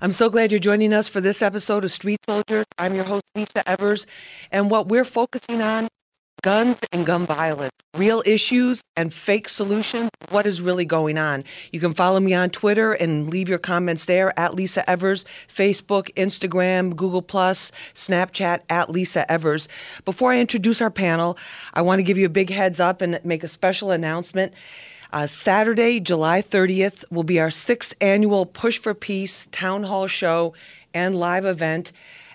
I'm so glad you're joining us for this episode of Street Soldiers. I'm your host, Lisa Evers, and what we're focusing on guns and gun violence, real issues and fake solutions. What is really going on? You can follow me on Twitter and leave your comments there at Lisa Evers, Facebook, Instagram, Google Plus, Snapchat at Lisa Evers. Before I introduce our panel, I want to give you a big heads up and make a special announcement. Uh, Saturday, July 30th, will be our sixth annual Push for Peace town hall show and live event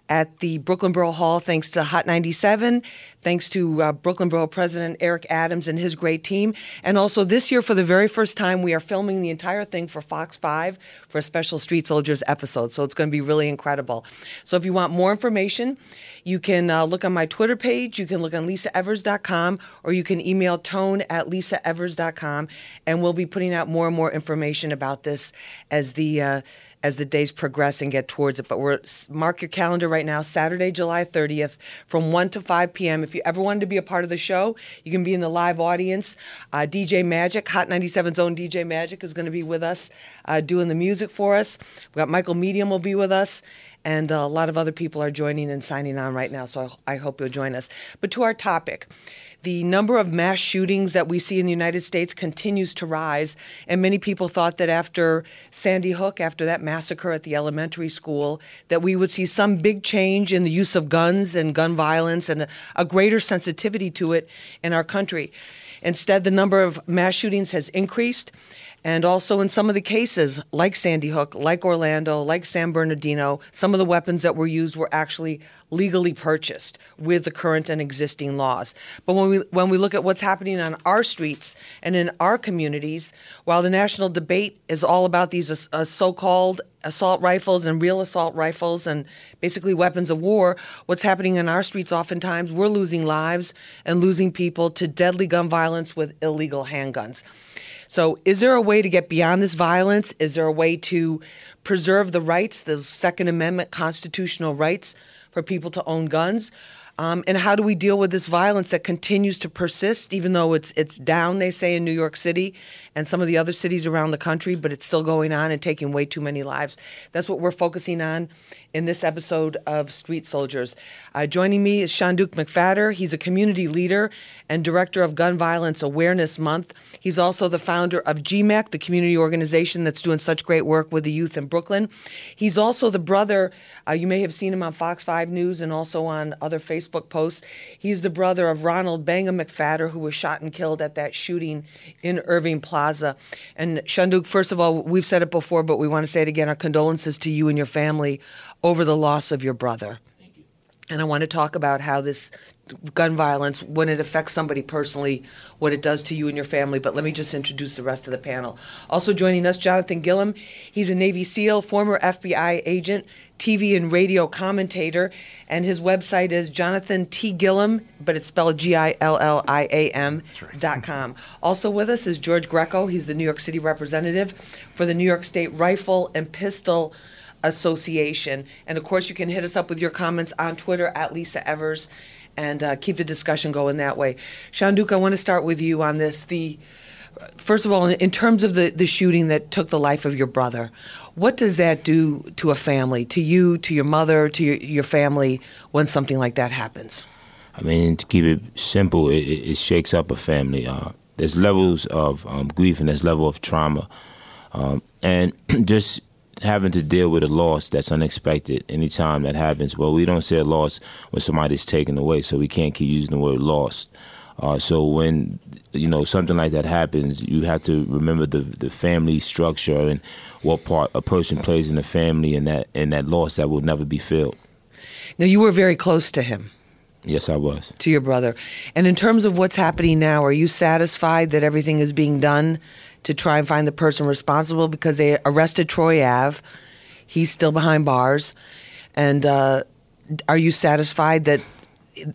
at the Brooklyn Borough Hall, thanks to Hot 97, thanks to uh, Brooklyn Borough President Eric Adams and his great team. And also this year, for the very first time, we are filming the entire thing for Fox 5 for a special Street Soldiers episode. So it's going to be really incredible. So if you want more information, you can uh, look on my Twitter page, you can look on lisaevers.com, or you can email tone at lisaevers.com. And we'll be putting out more and more information about this as the uh, as the days progress and get towards it. But we're mark your calendar right now, Saturday, July 30th, from 1 to 5 p.m. If you ever wanted to be a part of the show, you can be in the live audience. Uh, DJ Magic, Hot 97's own DJ Magic, is going to be with us uh, doing the music for us. We got Michael Medium will be with us. And a lot of other people are joining and signing on right now, so I, hope you'll join us. But to our topic, the number of mass shootings that we see in the United States continues to rise. And many people thought that after Sandy Hook, after that massacre at the elementary school, that we would see some big change in the use of guns and gun violence and a greater sensitivity to it in our country. Instead, the number of mass shootings has increased. And also, in some of the cases, like Sandy Hook, like Orlando, like San Bernardino, some of the weapons that were used were actually legally purchased with the current and existing laws. But when we when we look at what's happening on our streets and in our communities, while the national debate is all about these uh, so-called assault rifles and real assault rifles and basically weapons of war, what's happening in our streets oftentimes we're losing lives and losing people to deadly gun violence with illegal handguns. So, is there a way to get beyond this violence? Is there a way to preserve the rights, the Second Amendment constitutional rights for people to own guns? Um, and how do we deal with this violence that continues to persist, even though it's it's down, they say, in New York City and some of the other cities around the country, but it's still going on and taking way too many lives. That's what we're focusing on in this episode of Street Soldiers. Uh, joining me is Shanduke McPhatter. He's a community leader and director of Gun Violence Awareness Month. He's also the founder of GMAC, the community organization that's doing such great work with the youth in Brooklyn. He's also the brother, uh, you may have seen him on Fox 5 News and also on other Facebook posts. He's the brother of Ronald Banga McPhatter, who was shot and killed at that shooting in Irving Plaza. And Shanduke, first of all, we've said it before, but we want to say it again our condolences to you and your family over the loss of your brother. And I want to talk about how this gun violence, when it affects somebody personally, what it does to you and your family. But let me just introduce the rest of the panel. Also joining us, Jonathan Gilliam. He's a Navy SEAL, former FBI agent, TV and radio commentator, and his website is Jonathan T. Gilliam, but it's spelled G I L L I A M dot com. Also with us is George Greco. He's the New York City representative for the New York State Rifle and Pistol Association. And of course, you can hit us up with your comments on Twitter at Lisa Evers and uh, keep the discussion going that way. Shanduke, I want to start with you on this. The First of all, in terms of the, the shooting that took the life of your brother, what does that do to a family, to you, to your mother, to your, your family when something like that happens? I mean, to keep it simple, it, it shakes up a family. Uh, there's levels of um, grief and there's level of trauma. Um, and just having to deal with a loss that's unexpected anytime that happens. Well, we don't say a loss when somebody's taken away, so we can't keep using the word lost. Uh, so when you know something like that happens, you have to remember the the family structure and what part a person plays in the family, and that and that loss that will never be filled. Now, you were very close to him. Yes, I was. To your brother. And in terms of what's happening now, are you satisfied that everything is being done to try and find the person responsible because they arrested Troy Ave. He's still behind bars. And uh, are you satisfied that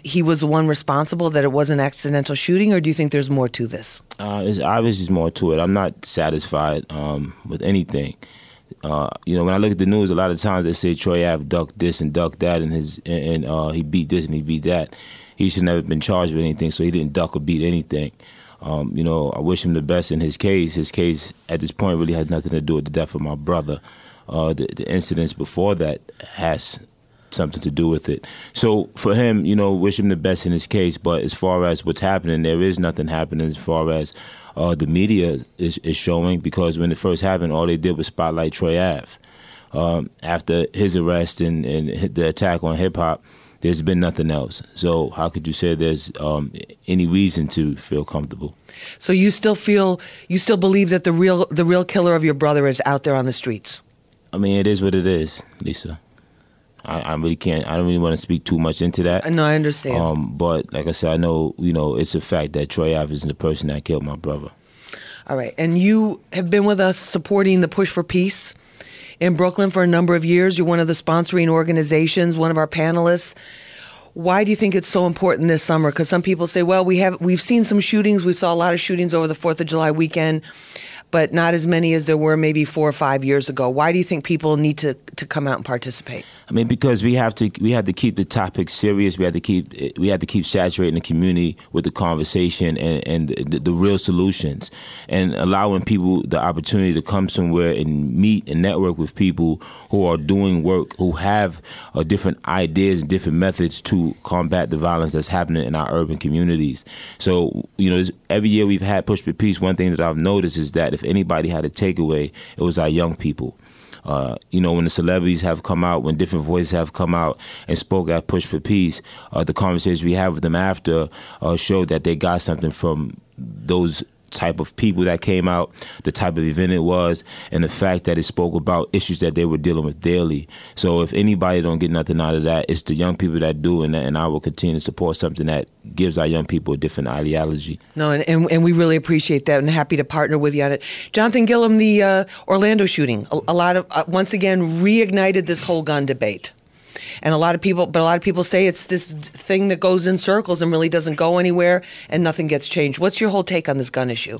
he was the one responsible, that it was an accidental shooting, or do you think there's more to this? Uh, it's obviously more to it. I'm not satisfied um, with anything. Uh, you know, when I look at the news, a lot of times they say Troy Ave ducked this and ducked that, and his and, and uh, he beat this and he beat that. He should never have been charged with anything, so he didn't duck or beat anything. Um, you know, I wish him the best in his case. His case at this point really has nothing to do with the death of my brother. uh, the, the incidents before that has something to do with it. So for him, you know, wish him the best in his case. But as far as what's happening, there is nothing happening as far as uh, the media is, is showing because when it first happened, all they did was spotlight Troy Ave. Um, after his arrest and, and the attack on hip hop, there's been nothing else. So how could you say there's um, any reason to feel comfortable? So you still feel you still believe that the real the real killer of your brother is out there on the streets? I mean, it is what it is, Lisa. I, I really can't. I don't really want to speak too much into that. No, I understand. Um, but like I said, I know you know it's a fact that Troy Ave is the person that killed my brother. All right, and you have been with us supporting the push for peace in Brooklyn for a number of years. You're one of the sponsoring organizations, one of our panelists. Why do you think it's so important this summer? Because some people say, well, we have we've seen some shootings. We saw a lot of shootings over the Fourth of July weekend but not as many as there were maybe four or five years ago. Why do you think people need to, to come out and participate? I mean, because we have to we have to keep the topic serious. We have to keep we have to keep saturating the community with the conversation and, and the, the real solutions, and allowing people the opportunity to come somewhere and meet and network with people who are doing work, who have uh, different ideas and different methods to combat the violence that's happening in our urban communities. So, you know, every year we've had Push for Peace. One thing that I've noticed is that if anybody had a takeaway, it was our young people. Uh, you know, when the celebrities have come out, when different voices have come out and spoke at Push for Peace, uh, the conversations we have with them after uh, showed that they got something from those type of people that came out, the type of event it was, and the fact that it spoke about issues that they were dealing with daily. So if anybody don't get nothing out of that, it's the young people that do, and, and I will continue to support something that gives our young people a different ideology. No, and, and, and we really appreciate that, and happy to partner with you on it. Jonathan Gilliam, the uh, Orlando shooting, a, a lot of uh, once again reignited this whole gun debate. And a lot of people, but a lot of people say it's this thing that goes in circles and really doesn't go anywhere, and nothing gets changed. What's your whole take on this gun issue?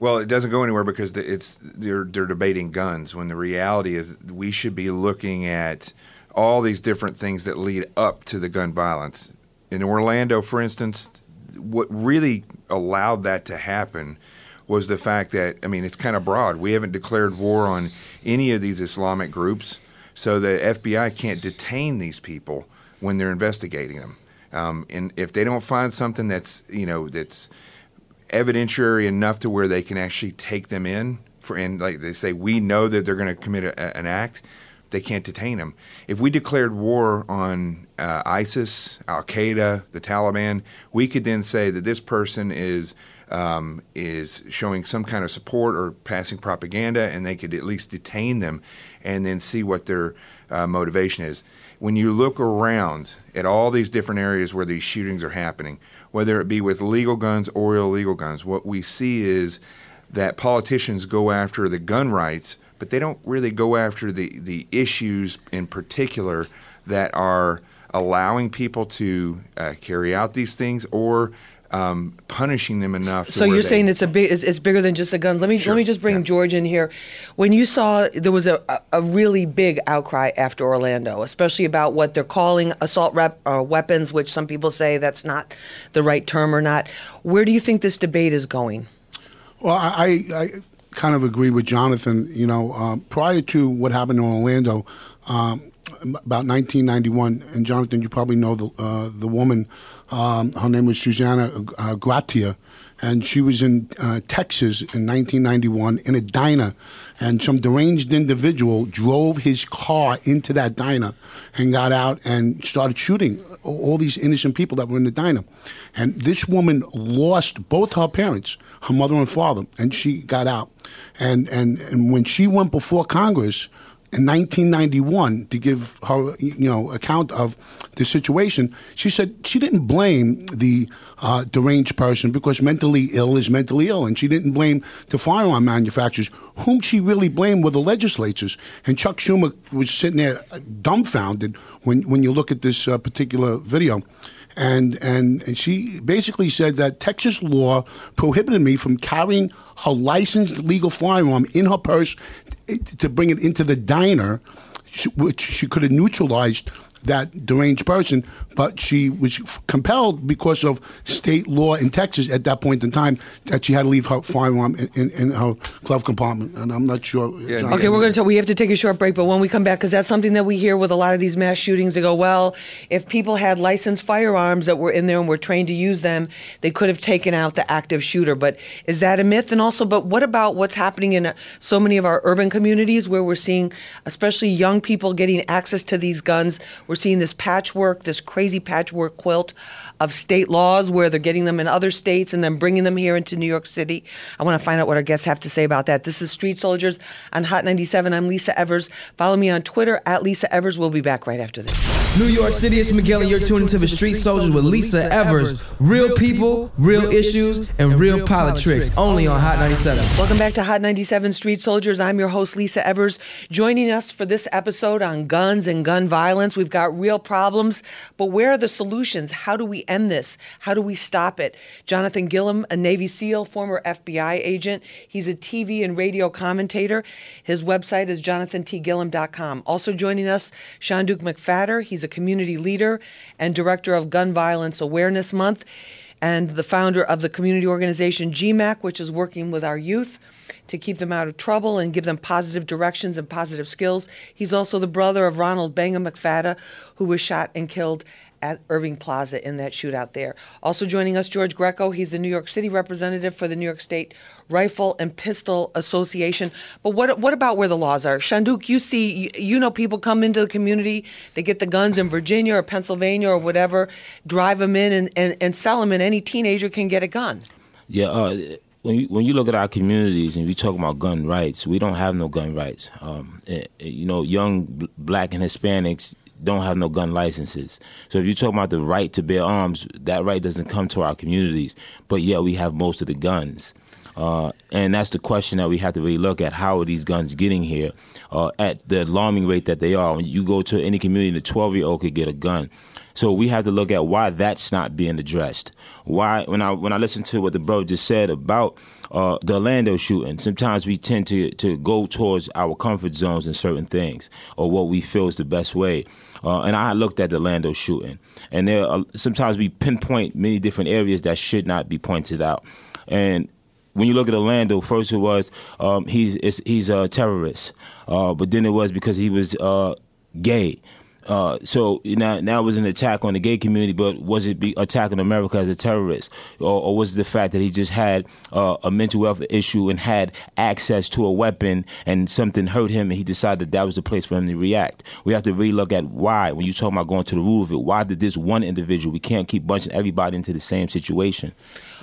Well, it doesn't go anywhere because it's they're they're debating guns when the reality is we should be looking at all these different things that lead up to the gun violence. In Orlando, for instance, what really allowed that to happen was the fact that I mean it's kind of broad. We haven't declared war on any of these Islamic groups. So the FBI can't detain these people when they're investigating them. Um, and if they don't find something that's you know that's evidentiary enough to where they can actually take them in for and like they say we know that they're going to commit a, an act they can't detain them if we declared war on uh, isis al-qaeda the taliban we could then say that this person is um, is showing some kind of support or passing propaganda and they could at least detain them and then see what their uh, motivation is. When you look around at all these different areas where these shootings are happening, whether it be with legal guns or illegal guns, what we see is that politicians go after the gun rights, but they don't really go after the, the issues in particular that are allowing people to uh, carry out these things or um, punishing them enough. So you're they, saying it's a big, it's, it's, bigger than just the guns. Let me sure, let me just bring yeah. George in here. When you saw there was a, a really big outcry after Orlando, especially about what they're calling assault rep, uh, weapons, which some people say that's not the right term or not. Where do you think this debate is going? Well, I, I kind of agree with Jonathan. You know, um, prior to what happened in Orlando. Um, about 1991, and Jonathan, you probably know the uh, the woman um, her name was Suzanna uh, Gratia, and she was in uh, Texas in 1991 in a diner, and some deranged individual drove his car into that diner and got out and started shooting all these innocent people that were in the diner. And this woman lost both her parents, her mother and father, and she got out. And, and, and when she went before Congress, in 1991 to give her you know account of the situation. She said she didn't blame the uh, deranged person because mentally ill is mentally ill, and she didn't blame the firearm manufacturers. Whom she really blamed were the legislatures. And Chuck Schumer was sitting there dumbfounded when when you look at this uh, particular video. And, and and she basically said that Texas law prohibited me from carrying her licensed legal firearm in her purse eh, to bring it into the diner, which she could have neutralized that deranged person, but she was compelled because of state law in Texas at that point in time that she had to leave her firearm in, in, in her glove compartment. And I'm not sure. Yeah, John- Okay, we're going to talk. We have to take a short break, but when we come back, because that's something that we hear with a lot of these mass shootings, they go, well, if people had licensed firearms that were in there and were trained to use them, they could have taken out the active shooter. But is that a myth? And also, but what about what's happening in uh, so many of our urban communities where we're seeing, especially young people getting access to these guns? We're seeing this patchwork, this crazy patchwork quilt of state laws where they're getting them in other states and then bringing them here into New York City. I want to find out what our guests have to say about that. This is Street Soldiers on Hot 97. I'm Lisa Evers. Follow me on Twitter at Lisa Evers. We'll be back right after this. New York City, it's Miguel, and you're tuning to the Street Soldiers with Lisa Evers. Real people, real issues, and real politics. Only on Hot 97. Welcome back to Hot 97 Street Soldiers. I'm your host, Lisa Evers. Joining us for this episode on guns and gun violence. We've got real problems, but where are the solutions? How do we end this? How do we stop it? Jonathan Gilliam, a Navy SEAL, former FBI agent. He's a TV and radio commentator. His website is jonathantgilliam.com. Also joining us, Sean Duke McPhatter. He's a community leader and director of Gun Violence Awareness Month and the founder of the community organization GMAC, which is working with our youth to keep them out of trouble and give them positive directions and positive skills. He's also the brother of Ronald Banga McPhatter, who was shot and killed at Irving Plaza in that shootout there. Also joining us, George Greco. He's the New York City representative for the New York State Rifle and Pistol Association. But what what about where the laws are? Shanduke, you see, you, you know people come into the community, they get the guns in Virginia or Pennsylvania or whatever, drive them in and, and, and sell them, and any teenager can get a gun. Yeah, uh, when you, when you look at our communities and we talk about gun rights, we don't have no gun rights. Um, eh, eh, you know, young black and Hispanics don't have no gun licenses. So if you talk about the right to bear arms, that right doesn't come to our communities. But yet we have most of the guns. Uh, and that's the question that we have to really look at. How are these guns getting here uh, at the alarming rate that they are? When you go to any community, the 12 year old could get a gun. So we have to look at why that's not being addressed. Why, when I when I listen to what the brother just said about uh, the Orlando shooting, sometimes we tend to to go towards our comfort zones in certain things or what we feel is the best way. Uh, and I looked at the Orlando shooting, and there are, sometimes we pinpoint many different areas that should not be pointed out. And when you look at Orlando, first it was um, he's he's a terrorist, uh, but then it was because he was uh, gay. Uh, so now, now it was an attack on the gay community, but was it be attacking America as a terrorist, or, or was it the fact that he just had uh, a mental health issue and had access to a weapon and something hurt him, and he decided that that was the place for him to react? We have to really look at why. When you talk about going to the root of it, why did this one individual? We can't keep bunching everybody into the same situation.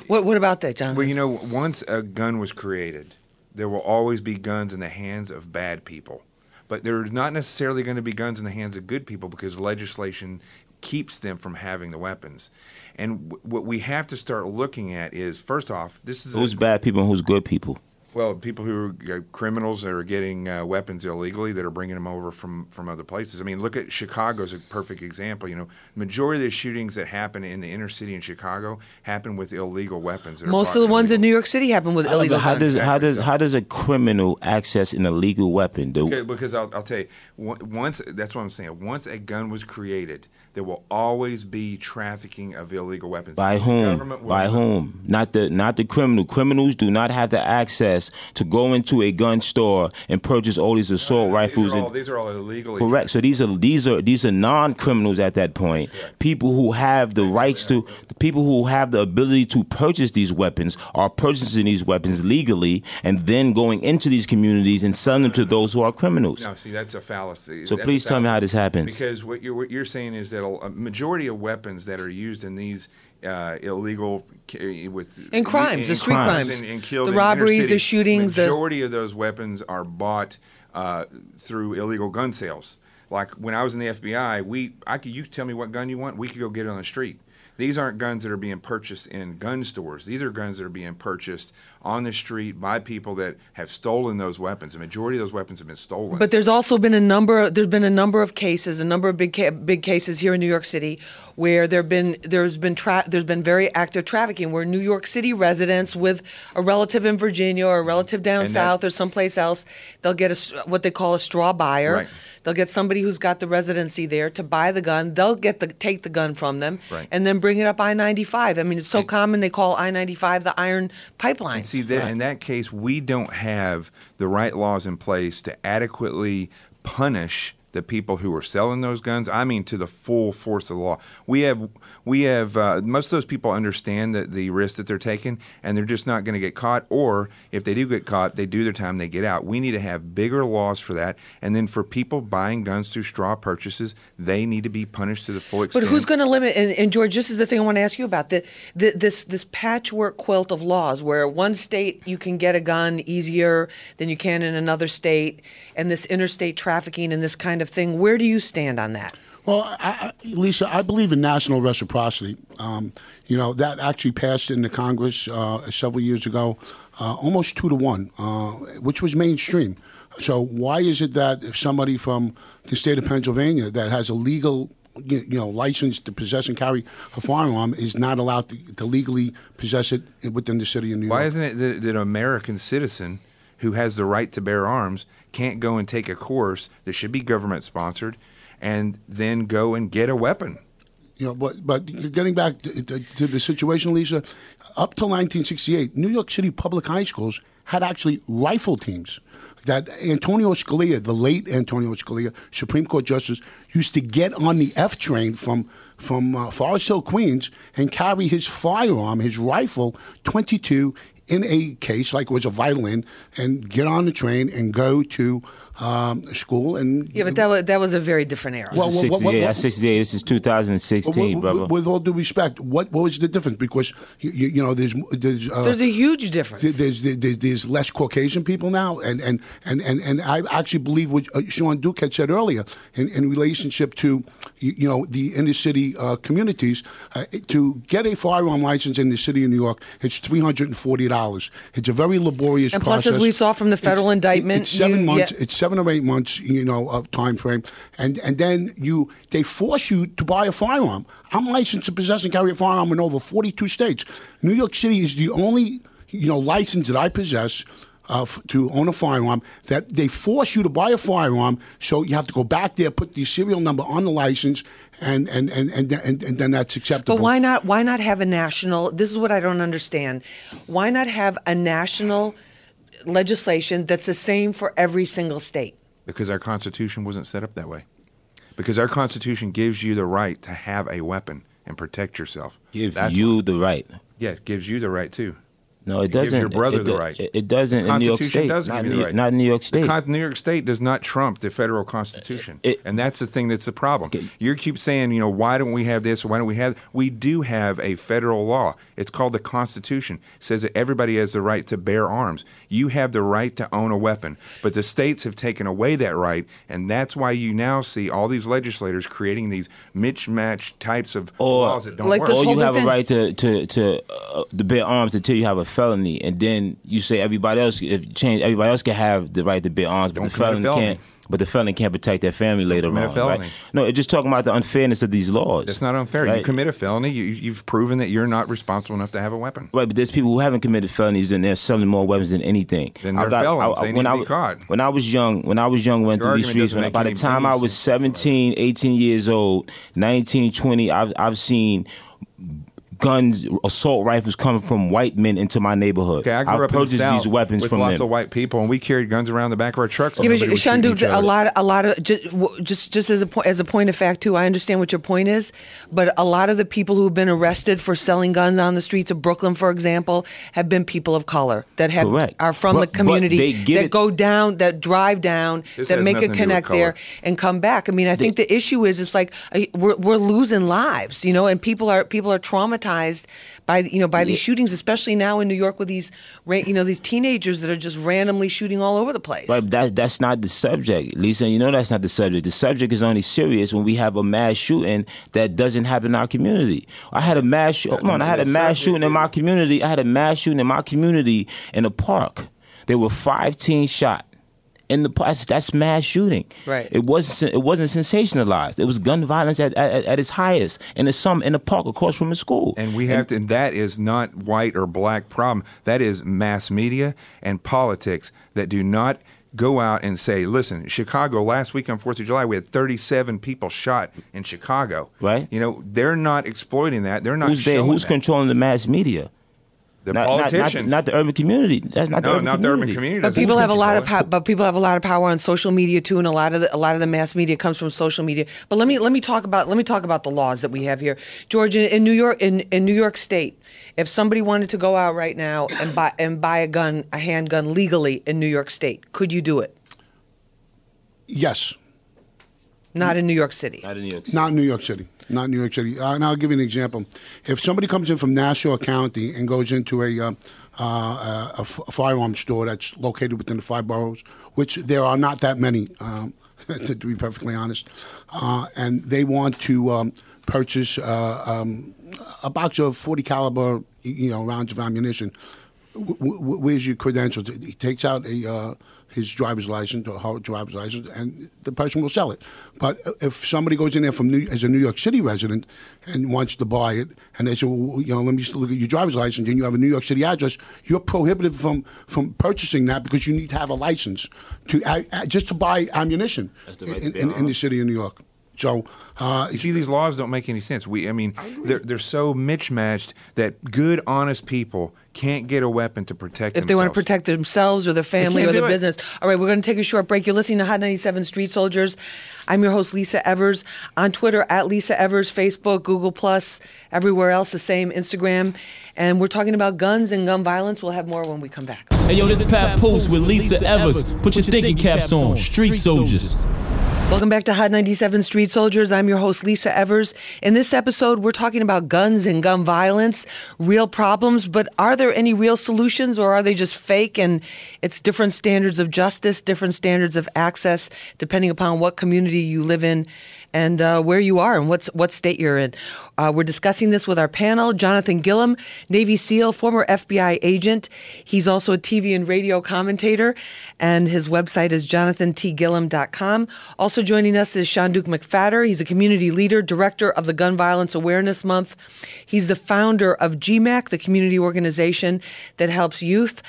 What what about that, John? Well, you know, once a gun was created, there will always be guns in the hands of bad people. But there are not necessarily going to be guns in the hands of good people because legislation keeps them from having the weapons. And w- what we have to start looking at is first off, this is a- Who's bad people and who's good people? Well, people who are uh, criminals that are getting uh, weapons illegally that are bringing them over from, from other places. I mean, look at Chicago as a perfect example. You know, majority of the shootings that happen in the inner city in Chicago happen with illegal weapons. that Most brought of the ones in. New York City happen with illegal how guns. does how does how does a criminal access an illegal weapon? The- Okay, because I'll, I'll tell you, once that's what I'm saying. Once a gun was created, there will always be trafficking of illegal weapons. By whom? By whom? Not the not the criminal. Criminals do not have the access to go into a gun store and purchase all these assault rifles. These are all, these are all illegal. correct. So these are these are these are non criminals at that point. People who have the rights to the people who have the ability to purchase these weapons are purchasing these weapons legally and then going into these communities and selling them to those who are criminals. No, see, that's a fallacy. So That's please tell me how this happens. Because what you're what you're saying is that a majority of weapons that are used in these uh, illegal with In crimes, the street crimes. and, and killed The robberies, the shootings, the- Majority of those weapons are bought uh, through illegal gun sales. Like when I was in the FBI, we I could you could tell me what gun you want, we could go get it on the street. These aren't guns that are being purchased in gun stores. These are guns that are being purchased on the street by people that have stolen those weapons. The majority of those weapons have been stolen. But there's also been a number. There's been a number of cases, a number of big ca- big cases here in New York City, where there've been there's been tra- there's been very active trafficking, where New York City residents with a relative in Virginia or a relative down that- south or someplace else, they'll get a what they call a straw buyer. Right. They'll get somebody who's got the residency there to buy the gun. They'll get the take the gun from them Right. and then bring it up I-95. I mean, it's so common they call I-95 the iron pipeline. See, that, in that case, we don't have the right laws in place to adequately punish the people who are selling those guns. I mean, to the full force of the law. We have, we have. Uh, most of those people understand that the risk that they're taking, and they're just not going to get caught. Or if they do get caught, they do their time, they get out. We need to have bigger laws for that. And then for people buying guns through straw purchases, they need to be punished to the full extent. But who's going to limit? And, and George, this is the thing I want to ask you about the, the this this patchwork quilt of laws, where one state you can get a gun easier than you can in another state, and this interstate trafficking and this kind of thing. Where do you stand on that? Well, I, I, Lisa, I believe in national reciprocity. Um, you know, that actually passed in the Congress uh, several years ago, uh, almost two to one, uh, which was mainstream. So, why is it that if somebody from the state of Pennsylvania that has a legal you you know, license to possess and carry a firearm is not allowed to, to legally possess it within the city of New York? Why isn't it that, that an American citizen who has the right to bear arms can't go and take a course that should be government sponsored and then go and get a weapon? You know, but but getting back to, to, to the situation, Lisa, up till 1968, New York City public high schools had actually rifle teams. That Antonio Scalia, the late Antonio Scalia, Supreme Court Justice, used to get on the F train from from uh, Forest Hill, Queens, and carry his firearm, his rifle, 22 in a case like it was a violin, and get on the train and go to um, school. And Yeah, but that was that was a very different era. Well, This is what- what- 68. what- That's 68. This is 2016, with, brother. with all due respect, what what was the difference? Because you, you, you know, there's there's uh, There's a huge difference. there's, there's there's less Caucasian people now, and and and and, and I actually believe what uh, Sean Duke had said earlier in, in relationship to you, you know the inner city uh, communities uh, to get a firearm license in the city of New York, it's three hundred and forty dollars. It's a very laborious And plus, as we saw from the federal It's- indictment, it's seven you months. get- It's seven or eight months, you know, of time frame, and and then you they force you to buy a firearm. I'm licensed to possess and carry a firearm in over 42 states. New York City is the only you know license that I possess. Uh, f- to own a firearm, that they force you to buy a firearm, so you have to go back there, put the serial number on the license, and and and and, and, and then that's acceptable. But why not? Why not have a national? This is what I don't understand. Why not have a national legislation that's the same for every single state? Because our Constitution wasn't set up that way. Because our Constitution gives you the right to have a weapon and protect yourself. Give That's you the right. Yeah, it gives you the right too. No, it, It doesn't. your brother it, the right. It, it doesn't in New York Constitution State. does not, give you in the New- right. not in New York The State. Con- New York State does not trump the federal Constitution, It- and that's the thing that's the problem. Okay. You keep saying, you know, why don't we have this? Why don't we have? We do have a federal law. It's called the Constitution. It says that everybody has the right to bear arms. You have the right to own a weapon, but the states have taken away that right, and that's why you now see all these legislators creating these mismatched types of Or- laws that don't Like work. this or you have a right to to to uh, to bear arms until you have a felony, and then you say everybody else if change everybody else can have the right to bear arms, but Don't the felon felony. can't. But the felon can't protect their family later on. Right? No, it's just talking about the unfairness of these laws. That's not unfair. You commit a felony, you, you've proven that you're not responsible enough to have a weapon. Right, but there's people who haven't committed felonies and they're selling more weapons than anything. Then they're felons. They when I be was- caught. When I was young, when I was young, went through these streets. When, by the time I was sense 17, 18 years old, 19, 20, I've I've seen guns, assault rifles coming from white men into my neighborhood. Okay, I grew have up in the purchased South these weapons with from lots them. of white people, and we carried guns around the back of our trucks. and Yeah, nobody but was Sean shooting a other. lot, a lot of just, just, just as a point, as a point of fact too. I understand what your point is, but a lot of the people who have been arrested for selling guns on the streets of Brooklyn, for example, have been people of color that have Correct. are from But- the community they get that it- go down, that drive down, This that make a nothing to do with connect there and come back. I mean, I think the issue is it's like uh, we're we're losing lives, you know, and people are people are traumatized traumatized by you know by these shootings, especially now in New York with these you know these teenagers that are just randomly shooting all over the place. But that that's not the subject, Lisa. You know that's not the subject. The subject is only serious when we have a mass shooting that doesn't happen in our community. I had a mass shoot. Hold on, I had a mass shooting in my community. I had a mass shooting in my community in a park. There were five teens shot. In the park, that's mass shooting. Right. It wasn't. It wasn't sensationalized. It was gun violence at, at, at its highest, and it's some in the park across from the school. And we have to, and that is not white or black problem. That is mass media and politics that do not go out and say, listen, Chicago, last week on 4th of July, we had 37 people shot in Chicago. Right. You know, they're not exploiting that. They're not Who's there? showing Who's that. controlling the mass media? The Not- not- not- politicians. not, the urban community. That's not the no, urban not the community. urban community. But people have a lot of control pow- but people have a lot of power on social media too, and a lot of the, a lot of the mass media comes from social media. But let me let me talk about let me talk about the laws that we have here, George. In, in New York, in, in New York State, if somebody wanted to go out right now and buy and buy a gun, a handgun legally in New York State, could you do it? Yes, Not in New York City. Not in New York City. not in New York City. Not New York City. Uh, and I'll give you an example. If somebody comes in from Nassau County and goes into a, uh, uh, a f- a firearm store that's located within the five boroughs, which there are not that many, um, to be perfectly honest, uh, and they want to um, purchase uh, um, a box of 40 caliber, you know, rounds of ammunition. W- w- where's your credentials? He takes out a uh, his driver's license or her driver's license, and the person will sell it. But if somebody goes in there from New, as a New York City resident and wants to buy it, and they say, well, you know, let me just look at your driver's license, and you have a New York City address, you're prohibited from from purchasing that because you need to have a license to uh, uh, just to buy ammunition That's the right to in, in, in the city of New York. So, uh, You see, these laws don't make any sense. We, I mean, they're they're so mismatched that good, honest people can't get a weapon to protect if they want to protect themselves or their family or their it. business. All right, we're going to take a short break. You're listening to Hot 97 Street Soldiers. I'm your host, Lisa Evers. On Twitter, at Lisa Evers, Facebook, Google, Plus, everywhere else, the same, Instagram. And we're talking about guns and gun violence. We'll have more when we come back. Hey yo, this Pat Post with Lisa Evers. Put your thinking caps on. Street soldiers. Welcome back to Hot 97 Street Soldiers. I'm your host, Lisa Evers. In this episode, we're talking about guns and gun violence, real problems, but are there any real solutions or are they just fake? And it's different standards of justice, different standards of access, depending upon what community you live in and uh, where you are and what's, what state you're in. Uh, we're discussing this with our panel Jonathan Gilliam, Navy SEAL, former FBI agent. He's also a TV and radio commentator, and his website is jonathantgilliam.com. Also joining us is Shanduke McPhatter. He's a community leader, director of the Gun Violence Awareness Month. He's the founder of GMAC, the community organization that helps youth.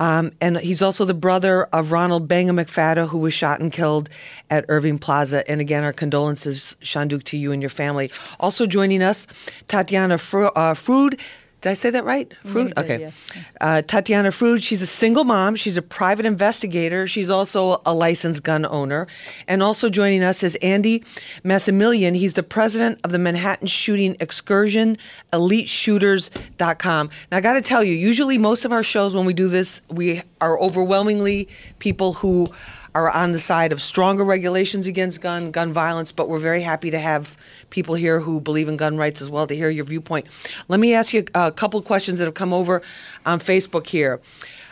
Um, and he's also the brother of Ronald Banga McPhatter, who was shot and killed at Irving Plaza. And again, our condolences, Shanduke, to you and your family. Also joining us, Tatiana Fru- uh, Frood. Did I say that right? Did, okay. yes, yes. Uh, Tatiana Frood, she's a single mom. She's a private investigator. She's also a licensed gun owner. And also joining us is Andy Massimilian. He's the president of the Manhattan Shooting Excursion, EliteShooters.com. Now, I got to tell you, usually most of our shows, when we do this, we are overwhelmingly people who are on the side of stronger regulations against gun gun violence, but we're very happy to have people here who believe in gun rights as well to hear your viewpoint. Let me ask you a couple questions that have come over on Facebook here.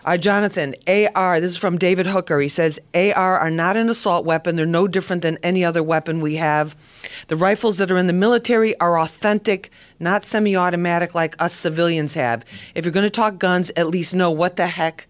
Uh, Jonathan, AR, this is from David Hooker. He says, AR are not an assault weapon. They're no different than any other weapon we have. The rifles that are in the military are authentic, not semi automatic like us civilians have. If you're going to talk guns, at least know what the heck.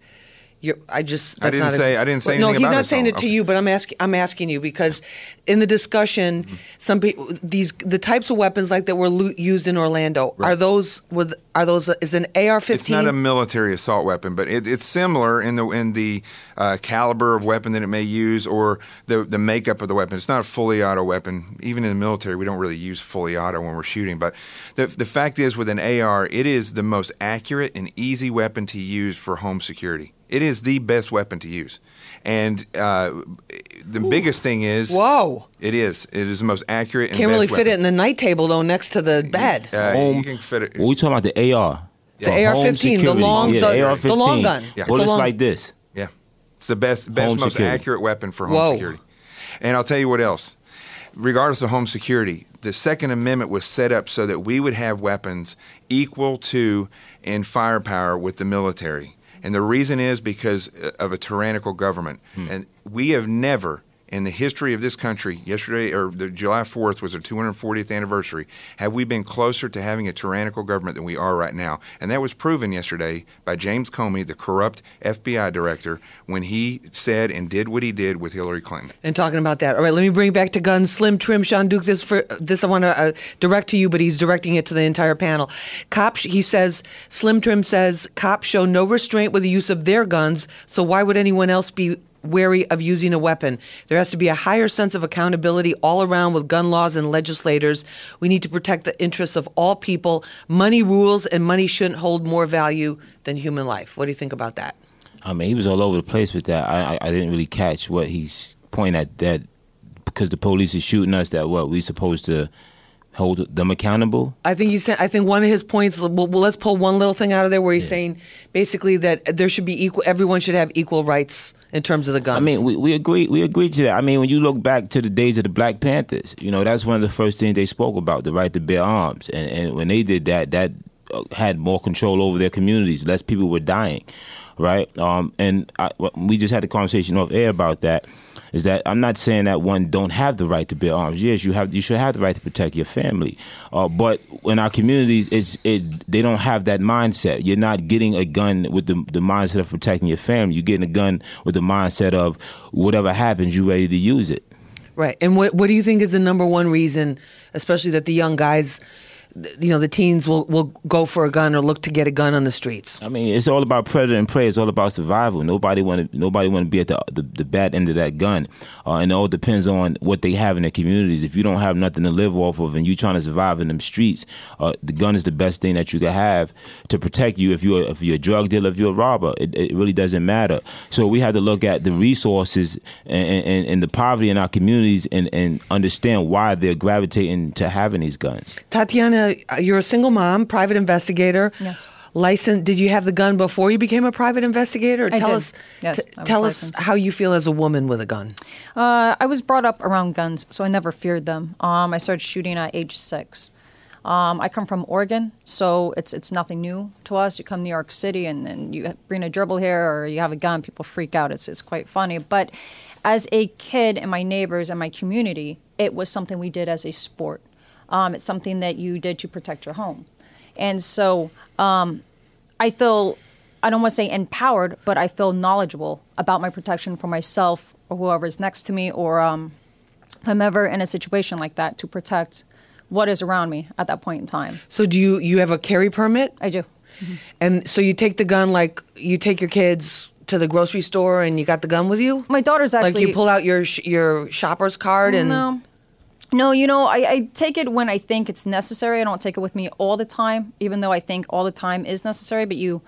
You're, I just. I didn't not say- I didn't say no. anything he's not saying so- it to okay. you, but I'm asking. I'm asking you because in the discussion, Mm-hmm. some people these the types of weapons like that were lo- used in Orlando are those with are those is an AR-15? It's not a military assault weapon, but it, it's similar in the in the uh, caliber of weapon that it may use or the the makeup of the weapon. It's not a fully auto weapon. Even in the military, we don't really use fully auto when we're shooting. But the the fact is, with an AR, it is the most accurate and easy weapon to use for home security. It is the best weapon to use, and uh, the biggest thing is Whoa! It is. It is the most accurate. And Can't really best fit it in the night table though, next to the bed. Uh, Home- you can fit it. Well, we talking about the AR. The AR-15, the long- yeah, the- the AR-15. the long gun. Yeah. It's a Bullets long- like this. Yeah, it's the best, best, Home most security. accurate weapon for home Whoa. security. And I'll tell you what else. regardless of home security, the Second Amendment was set up so that we would have weapons equal to in firepower with the military. And the reason is because uh, of a tyrannical government. Hmm. And we have never, in the history of this country, yesterday or the July 4th was our 240th anniversary, have we been closer to having a tyrannical government than we are right now. And that was proven yesterday by James Comey, the corrupt FBI director, when he said and did what he did with Hillary Clinton. And talking about that, all right, let me bring back to guns. Slim Trim, Sean Duke. This for this I want to uh, direct to you, but he's directing it to the entire panel. Cops, he says, Slim Trim says, cops show no restraint with the use of their guns. So why would anyone else be wary of using a weapon? There has to be a higher sense of accountability all around with gun laws and legislators. We need to protect the interests of all people. Money rules, and money shouldn't hold more value than human life. What do you think about that? I mean, he was all over the place with that. I, I, I didn't really catch what he's pointing at. That because the police is shooting us, that what we supposed to hold them accountable? I think he's. I think one of his points. Well, let's pull one little thing out of there where he's saying basically that there should be equal. Everyone should have equal rights in terms of the guns. I mean, we, we agree we agreed to that. I mean, when you look back to the days of the Black Panthers, you know, that's one of the first things they spoke about, the right to bear arms. And, and when they did that, that uh, had more control over their communities. Less people were dying, right? Um, and I, we just had a conversation off air about that. Is that I'm not saying that one don't have the right to bear arms. Yes, you have. You should have the right to protect your family. Uh, but in our communities, it's it. They don't have that mindset. You're not getting a gun with the the mindset of protecting your family. You're getting a gun with the mindset of whatever happens, you're ready to use it. Right. And what what do you think is the number one reason, especially that the young guys, you know, the teens will will go for a gun or look to get a gun on the streets? I mean, it's all about predator and prey. It's all about survival. Nobody want to. Nobody want to be at the, the the bad end of that gun, uh, and it all depends on what they have in their communities. If you don't have nothing to live off of, and you're trying to survive in them streets, uh, the gun is the best thing that you can have to protect you. If you're if you're a drug dealer, if you're a robber, it, it really doesn't matter. So we have to look at the resources and, and, and the poverty in our communities, and, and understand why they're gravitating to having these guns. Tatiana, uh, you're a single mom, private investigator. Yes. License. Did you have the gun before you became a private investigator? I tell did. us. Yes, t- I was tell us how you feel as a woman with a gun. Uh, I was brought up around guns, so I never feared them. Um, I started shooting at age six. Um, I come from Oregon, so it's it's nothing new to us. You come to New York City and, and you bring a dribble here or you have a gun, people freak out. It's it's quite funny. But as a kid and my neighbors and my community, it was something we did as a sport. Um, it's something that you did to protect your home, and so um, I feel I don't want to say empowered, but I feel knowledgeable about my protection for myself or whoever's next to me, or um, I'm ever in a situation like that to protect what is around me at that point in time. So do you you have a carry permit? I do. And so you take the gun like you take your kids to the grocery store and you got the gun with you? My daughter's actually like you pull out your sh- your shopper's card and no. No, you know, I, I take it when I think it's necessary. I don't take it with me all the time, even though I think all the time is necessary. But you,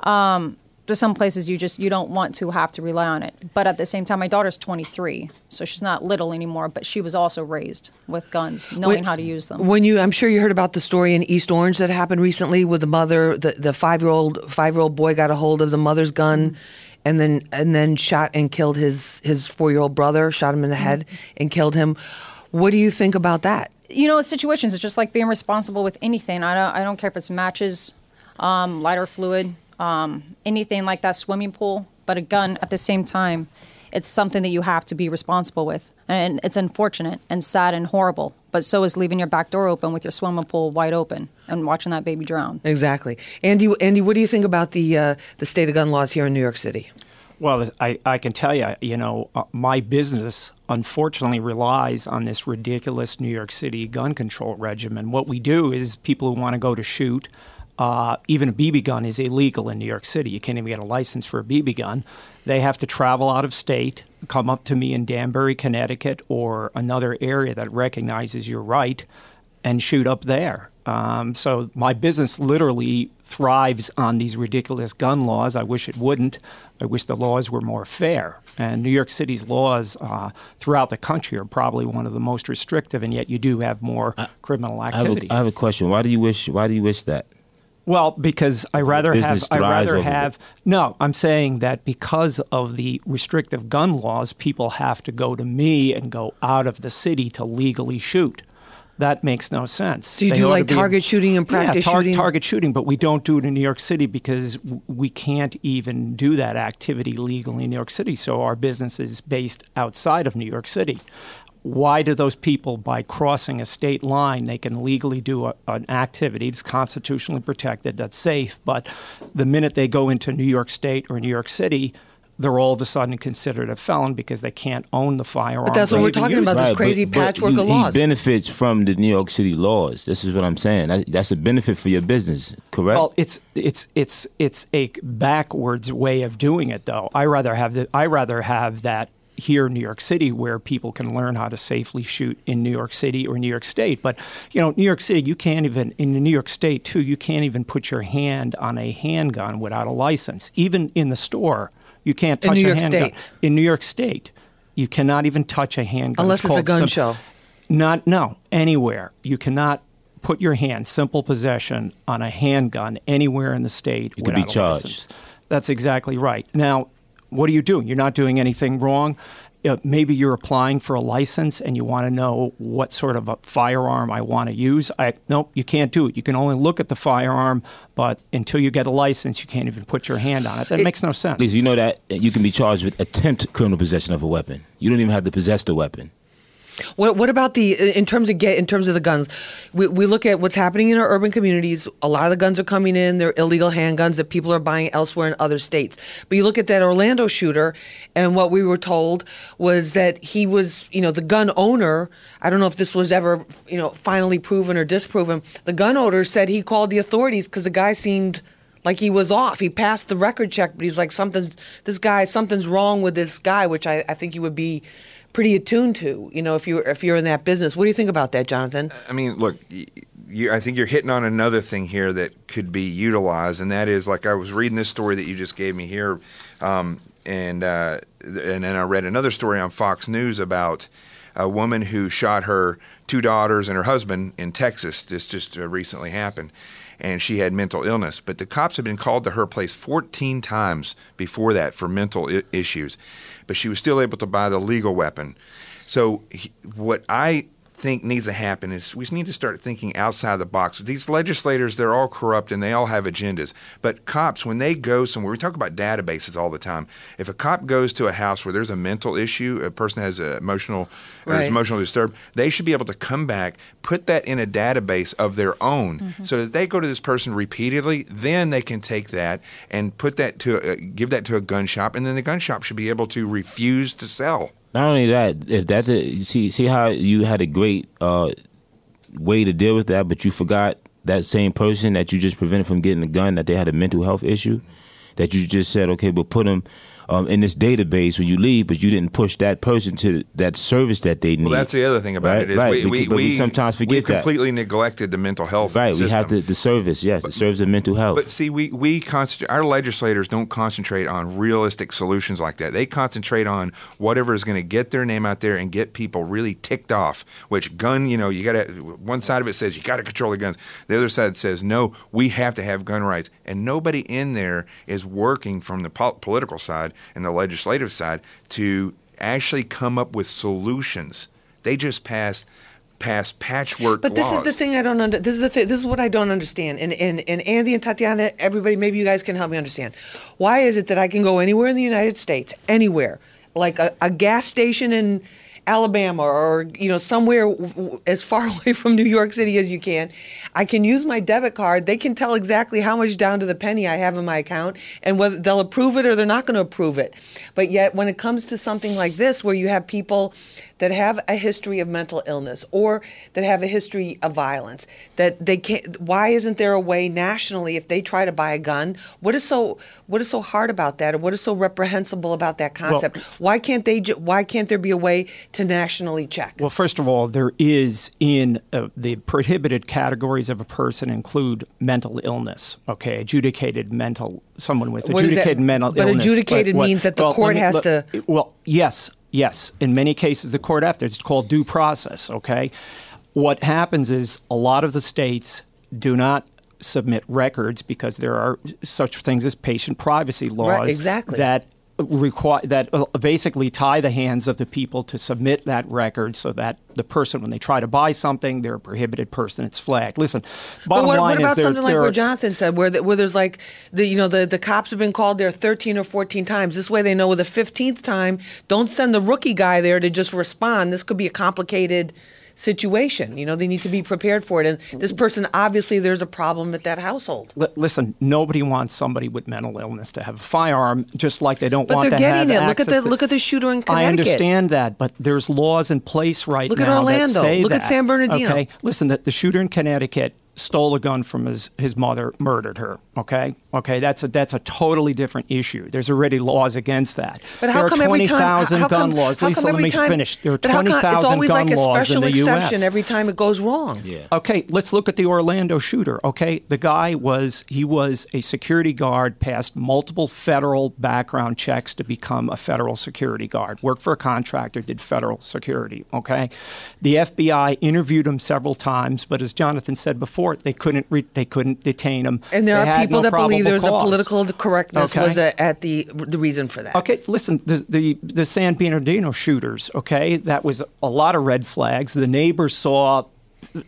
um, there's some places you just you don't want to have to rely on it. But at the same time, my daughter's 23, so she's not little anymore. But she was also raised with guns, knowing When- how to use them. When you, I'm sure you heard about the story in East Orange that happened recently with the mother, the, the five year old five year old boy got a hold of the mother's gun, and then and then shot and killed his his four year old brother, shot him in the head and killed him. What do you think about that? you know, situations. It's just like being responsible with anything. I don't. I don't care if it's matches, um, lighter fluid, um, anything like that, swimming pool. But a gun at the same time, it's something that you have to be responsible with, and it's unfortunate and sad and horrible. But so is leaving your back door open with your swimming pool wide open and watching that baby drown. Exactly, Andy. Andy, what do you think about the uh, the state of gun laws here in New York City? Well, I, I can tell you, you know, uh, my business unfortunately relies on this ridiculous New York City gun control regimen. What we do is people who want to go to shoot, uh, even a BB gun is illegal in New York City. You can't even get a license for a BB gun. They have to travel out of state, come up to me in Danbury, Connecticut, or another area that recognizes your right, and shoot up there. Um, so my business literally thrives on these ridiculous gun laws. I wish it wouldn't. I wish the laws were more fair. And New York City's laws uh, throughout the country are probably one of the most restrictive, and yet you do have more criminal activity. I have, a, I have a question. Why do you wish? Why do you wish that? Well, because I rather have business I rather over it. have no. I'm saying that because of the restrictive gun laws, people have to go to me and go out of the city to legally shoot. That makes no sense. So you They do like be- target shooting and practice yeah, tar- shooting? target shooting, but we don't do it in New York City because w- we can't even do that activity legally in New York City. So our business is based outside of New York City. Why do those people, by crossing a state line, they can legally do a, an activity that's constitutionally protected, that's safe, but the minute they go into New York State or New York City, they're all of a sudden considered a felon because they can't own the firearm. But that's what we're talking about, it. this crazy but- but patchwork he, of laws. He benefits from the New York City laws. This is what I'm saying. That, that's a benefit for your business, correct? Well, it's it's it's it's a backwards way of doing it, though. I rather have the I rather have that here in New York City, where people can learn how to safely shoot in New York City or New York State. But you know, New York City, you can't even in New York State too. You can't even put your hand on a handgun without a license. Even in the store, you can't In touch New a York handgun. State. In New York State, you cannot even touch a handgun Unless it's a gun sim- show. Not no anywhere. You cannot put your hand simple possession on a handgun anywhere in the state. You could be charged. license. That's exactly right. Now, what are you doing? You're not doing anything wrong. Uh, maybe you're applying for a license and you want to know what sort of a firearm I want to use. I nope, you can't do it. You can only look at the firearm, but until you get a license, you can't even put your hand on it. That makes no sense. Lisa, you know that you can be charged with attempt criminal possession of a weapon. You don't even have to possess the weapon. What, what about the in terms of get in terms of the guns? We, we look at what's happening in our urban communities. A lot of the guns are coming in. They're illegal handguns that people are buying elsewhere in other states. But you look at that Orlando shooter, and what we were told was that he was, you know, the gun owner. I don't know if this was ever, you know, finally proven or disproven. The gun owner said he called the authorities because the guy seemed like he was off. He passed the record check, but he's like something. This guy, something's wrong with this guy, which I, I think you would be pretty attuned to. You know, if you if you're in that business. What do you think about that, Jonathan? I mean, look, you, I think you're hitting on another thing here that could be utilized, and that is like I was reading this story that you just gave me here, um, and uh, and then I read another story on Fox News about a woman who shot her two daughters and her husband in Texas. This just uh, recently happened. And she had mental illness, but the cops had been called to her place 14 times before that for mental I- issues, but she was still able to buy the legal weapon. So, he- what I think needs to happen is we need to start thinking outside the box. These legislators, they're all corrupt and they all have agendas. But cops, when they go somewhere, we talk about databases all the time. If a cop goes to a house where there's a mental issue, a person has a emotional or is emotionally disturbed, they should be able to come back, put that in a database of their own, so that they go to this person repeatedly. Then they can take that and put that to uh, give that to a gun shop, and then the gun shop should be able to refuse to sell. Not only that, if that see see how you had a great uh, way to deal with that, but you forgot that same person that you just prevented from getting a gun that they had a mental health issue, that you just said, okay, we'll put them um, in this database when you leave, but you didn't push that person to that service that they need. Well, that's the other thing about Right, it is right. we, We we, we sometimes forget we've that. completely neglected the mental health. right. We have the, the service, yes, the service of mental health. But see, we we concentrate. Our legislators don't concentrate on realistic solutions like that. They concentrate on whatever is going to get their name out there and get people really ticked off. Which gun, you know, you got to. One side of it says you got to control the guns. The other side says no, we have to have gun rights. And nobody in there is working from the pol- political side and the legislative side to actually come up with solutions. They just pass pass patchwork But this laws. is the thing I don't under. This is the thing. This is what I don't understand. And and and Andy and Tatiana, everybody, maybe you guys can help me understand. Why is it that I can go anywhere in the United States, anywhere, like a, a gas station in Alabama or you know somewhere as far away from New York City as you can, I can use my debit card. They can tell exactly how much down to the penny I have in my account and whether they'll approve it or they're not going to approve it. But yet, when it comes to something like this, where you have people that have a history of mental illness or that have a history of violence that they can't why isn't there a way nationally if they try to buy a gun what is so what is so hard about that or what is so reprehensible about that concept why can't they why can't there be a way to nationally check Well, first of all, there is in uh, the prohibited categories of a person include mental illness. Okay, adjudicated mental someone with adjudicated mental But illness. adjudicated means that the well, court me- has let- to- Well, yes, yes. In many cases, the court after it's called due process. Okay, what happens is a lot of the states do not submit records because there are such things as patient privacy laws exactly. that require that uh, basically tie the hands of the people to submit that record so that the person when they try to buy something they're a prohibited person it's flagged listen But bottom what, line what about is there, something like there what Jonathan said, where the, where there's like the you know the, the cops have been called there 13 or 14 times. This way they know with the 15th time, don't send the rookie guy there to just respond. This could be a complicated situation. You know, they need to be prepared for it. And this person obviously there's a problem at that household. Li- listen, nobody wants somebody with mental illness to have a firearm, just like they don't But want they're to getting have it. Look at the to- look at the shooter in Connecticut. I understand that, but there's laws in place right now. Look at Orlando. that say Look at. San Bernardino. Okay, listen, the, the shooter in Connecticut stole a gun from his, his mother, murdered her. Okay, okay, that's a that's a totally different issue. There's already laws against that. But how there come are every twenty time? thousand how gun come, laws. how Lisa, come let me time, finish. There are but how twenty come it's always gun like a laws in special the exception U.S. every time it goes wrong. Yeah. Okay, let's look at the Orlando shooter. Okay, the guy was he was a security guard, passed multiple federal background checks to become a federal security guard. Worked for a contractor, did federal security. Okay, the FBI interviewed him several times, but as Jonathan said before, they couldn't re- they couldn't detain him. And there They are people no that believe there's a political correctness Okay. was a, at the the reason for that. Okay, listen, the, the the San Bernardino shooters. Okay, that was a lot of red flags. The neighbors saw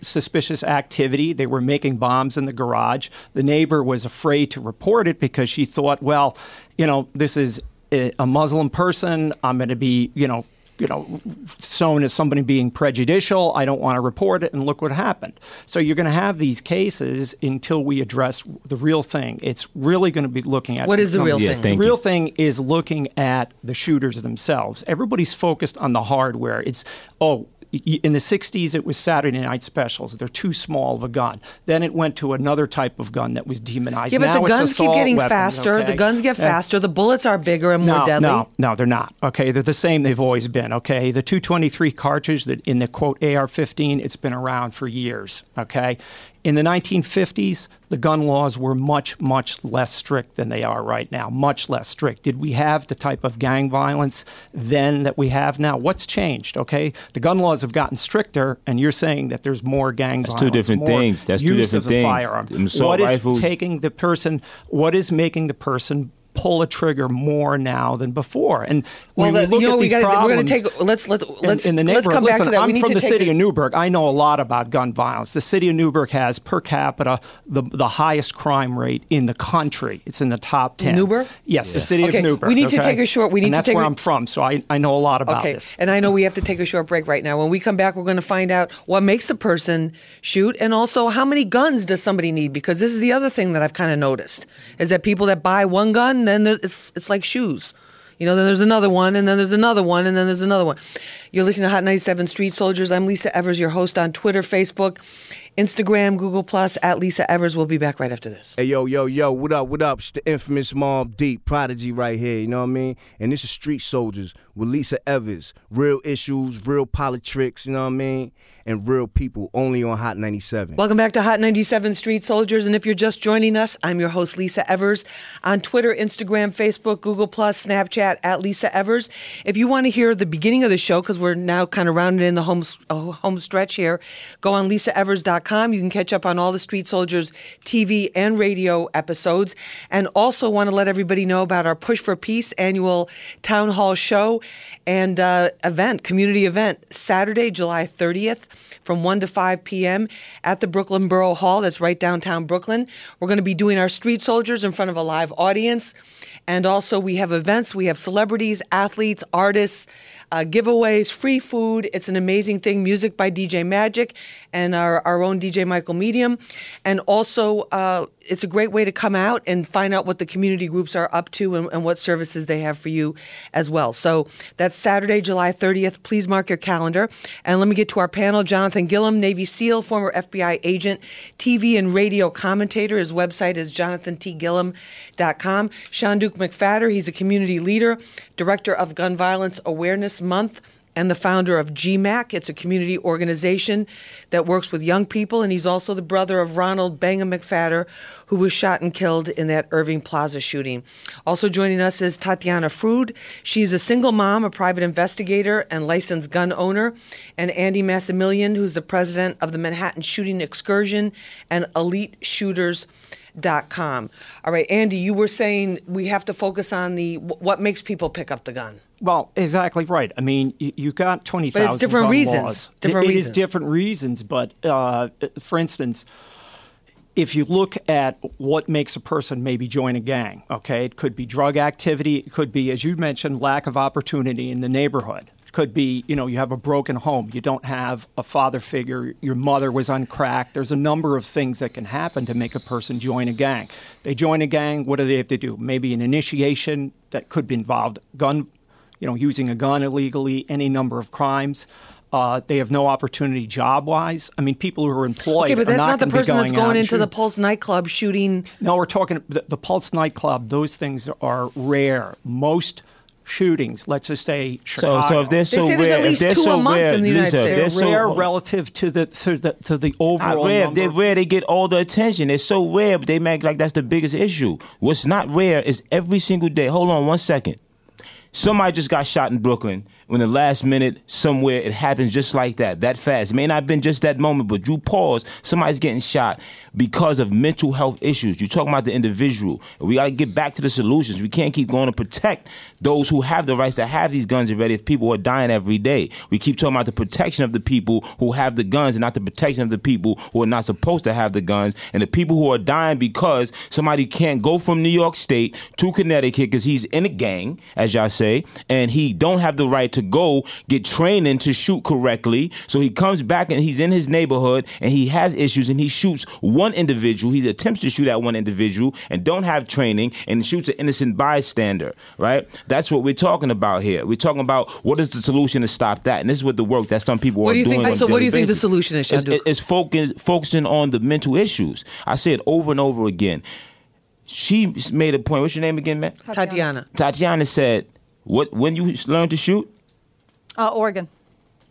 suspicious activity. They were making bombs in the garage. The neighbor was afraid to report it because she thought, well, you know, this is a Muslim person. I'm going to be, you know. You know, sown as somebody being prejudicial. I don't want to report it, and look what happened. So you're going to have these cases until we address the real thing. It's really going to be looking at What is the real Yeah, thing? thank the real you. thing is looking at the shooters themselves. Everybody's focused on the hardware. It's oh. In the 60s, it was Saturday night specials. They're too small of a gun. Then it went to another type of gun that was demonized. Yeah, but Now the guns keep getting weapons, faster. The guns get faster. The bullets are bigger and more no, deadly. No, no, they're not. Okay, they're the same they've always been. Okay, the 223 cartridge that in the quote AR-15, it's been around for years. Okay, in the 1950s, the gun laws were much, much less strict than they are right now. Much less strict. Did we have the type of gang violence then that we have now? What's changed? Okay, the gun laws have gotten stricter, and you're saying that there's more gang That's violence. two different things. That's two different things. Firearm. What is rifles- taking the person? What is making the person? Pull a trigger more now than before, and Well, when we the- look you know, at we these gotta, we're going problems to take. Let's let in- let's in, the let's come back Listen, to that. I'm we need from to the city a- of Newburgh. I know a lot about gun violence. The city of Newburgh has per capita the the highest crime rate in the country. It's in the top ten. Newburgh? Yes, the city Okay, of Newburgh. we need to take a short- we need and to that's take where a- I'm from, so I, I know a lot about Okay, this. and I know we have to take a short break right now. When we come back, we're going to find out what makes a person shoot, and also how many guns does somebody need? Because this is the other thing that I've kind of noticed is that people that buy one gun, then it's it's like shoes. You know, then there's another one, and then there's another one, and then there's another one. You're listening to Hot 97 Street Soldiers. I'm Lisa Evers, your host on Twitter, Facebook, Instagram, Google Plus at Lisa Evers. We'll be back right after this. Hey yo, yo, yo, what up, what up? It's the infamous Mobb Deep Prodigy right here, you know what I mean? And this is Street Soldiers with Lisa Evers. Real issues, real politics, you know what I mean? And real people only on Hot 97. Welcome back to Hot 97 Street Soldiers. And if you're just joining us, I'm your host, Lisa Evers, on Twitter, Instagram, Facebook, Google, Plus, Snapchat at Lisa Evers. If you want to hear the beginning of the show, because we're now kind of rounding in the home, uh, home stretch here, go on lisaevers.com. You can catch up on all the Street Soldiers TV and radio episodes. And also want to let everybody know about our Push for Peace annual town hall show and uh, event, community event, Saturday, July 30th from 1 to 5 p.m. at the Brooklyn Borough Hall. That's right downtown Brooklyn. We're going to be doing our street soldiers in front of a live audience. And also, we have events, we have celebrities, athletes, artists, uh, giveaways, free food. It's an amazing thing. Music by DJ Magic and our, our own DJ Michael Medium. And also, uh, it's a great way to come out and find out what the community groups are up to and, and what services they have for you as well. So that's Saturday, July 30th. Please mark your calendar. And let me get to our panel. Jonathan Gilliam, Navy SEAL, former FBI agent, TV and radio commentator. His website is jonathantgilliam.com. Sean Duke McFadder, he's a community leader, director of Gun Violence Awareness Month and the founder of GMAC. It's a community organization that works with young people, and he's also the brother of Ronald Banga McPhatter, who was shot and killed in that Irving Plaza shooting. Also joining us is Tatiana Frood. She's a single mom, a private investigator, and licensed gun owner, and Andy Massimilian, who's the president of the Manhattan Shooting Excursion and Elite Shooters dot com. All right, Andy, you were saying we have to focus on the what makes people pick up the gun. Well, exactly right. I mean, you, got twenty thousand. But it's different reasons. Laws. Different It- it is different reasons. But uh, for instance, if you look at what makes a person maybe join a gang, okay, it could be drug activity. It could be, as you mentioned, lack of opportunity in the neighborhood. Could be, you know, you have a broken home. You don't have a father figure. Your mother was on crack. There's a number of things that can happen to make a person join a gang. They join a gang. What do they have to do? Maybe an initiation that could be involved gun, you know, using a gun illegally, any number of crimes. Uh, they have no opportunity job wise. I mean, people who are employed Okay, but are that's not, the gonna be person that's going out going into the. Pulse nightclub shooting. No, we're talking the, the Pulse nightclub. Those things are rare. Most shootings, let's just say So, Chicago, so if they're so say there's rare, at if least they're two so a month rare, in the United Lisa, if States. they're they're so rare relative to the to the to the Not overall rare. Number. they're rare, they get all the attention. They're so rare, but they make like that's the biggest issue. What's not rare is every single day. Hold on one second. Somebody just got shot in Brooklyn. When the last minute somewhere it happens just like that, that fast. It may not have been just that moment, but you pause. Somebody's getting shot because of mental health issues. You're talking about the individual. We got to get back to the solutions. We can't keep going to protect those who have the rights to have these guns already. If people are dying every day, we keep talking about the protection of the people who have the guns and not the protection of the people who are not supposed to have the guns and the people who are dying because somebody can't go from New York State to Connecticut because he's in a gang, as y'all say, and he don't have the right to go get training to shoot correctly. So he comes back and he's in his neighborhood and he has issues and he shoots one individual. He attempts to shoot at one individual and don't have training and shoots an innocent bystander. Right? That's what we're talking about here. We're talking about what is the solution to stop that, and this is what the work that some people What are do you doing. think- so what do you daily think the solution is, It's, Shandu? it's focus, focusing on the mental issues. I say it over and over again. She made a point. What's your name again, man? Tatiana. Tatiana said, "What when you learn to shoot? Uh, Oregon.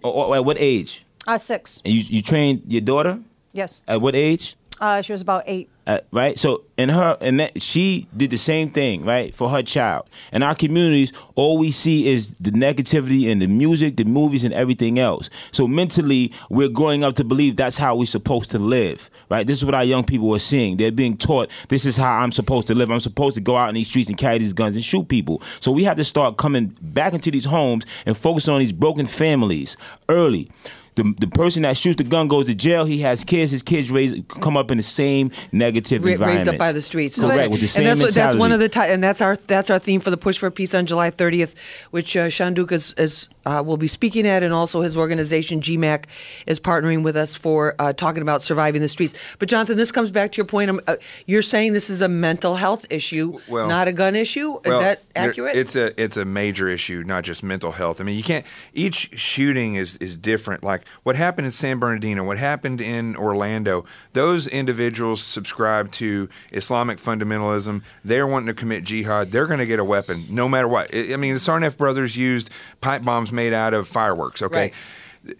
Or, or at what age? Uh, six. And you you trained your daughter Yes. at what age? Uh, she was about eight. Uh, right. So in her and that she did the same thing, right, for her child. In our communities, all we see is the negativity in the music, the movies, and everything else. So mentally, we're growing up to believe that's how we're supposed to live, right? This is what our young people are seeing. They're being taught this is how I'm supposed to live. I'm supposed to go out in these streets and carry these guns and shoot people. So we have to start coming back into these homes and focus on these broken families early. The, the person that shoots the gun goes to jail. He has kids. His kids raise come up in the same negative Ra- environment. raised up by the streets. Correct. With the same and that's, what, that's one of the ti- and that's our that's our theme for the push for peace on July 30th, which uh, Shanduke is, is uh, will be speaking at, and also his organization GMAC is partnering with us for uh, talking about surviving the streets. But Jonathan, this comes back to your point. Um, uh, you're saying this is a mental health issue, Well- not a gun issue. Is Well, that accurate? It's a it's a major issue, not just mental health. I mean, you can't. Each shooting is is different. Like what happened in San Bernardino, what happened in Orlando. Those individuals subscribe to Islamic fundamentalism. They're wanting to commit jihad. They're going to get a weapon, no matter what. I mean, the Tsarnaev brothers used pipe bombs made out of fireworks. Okay. Right.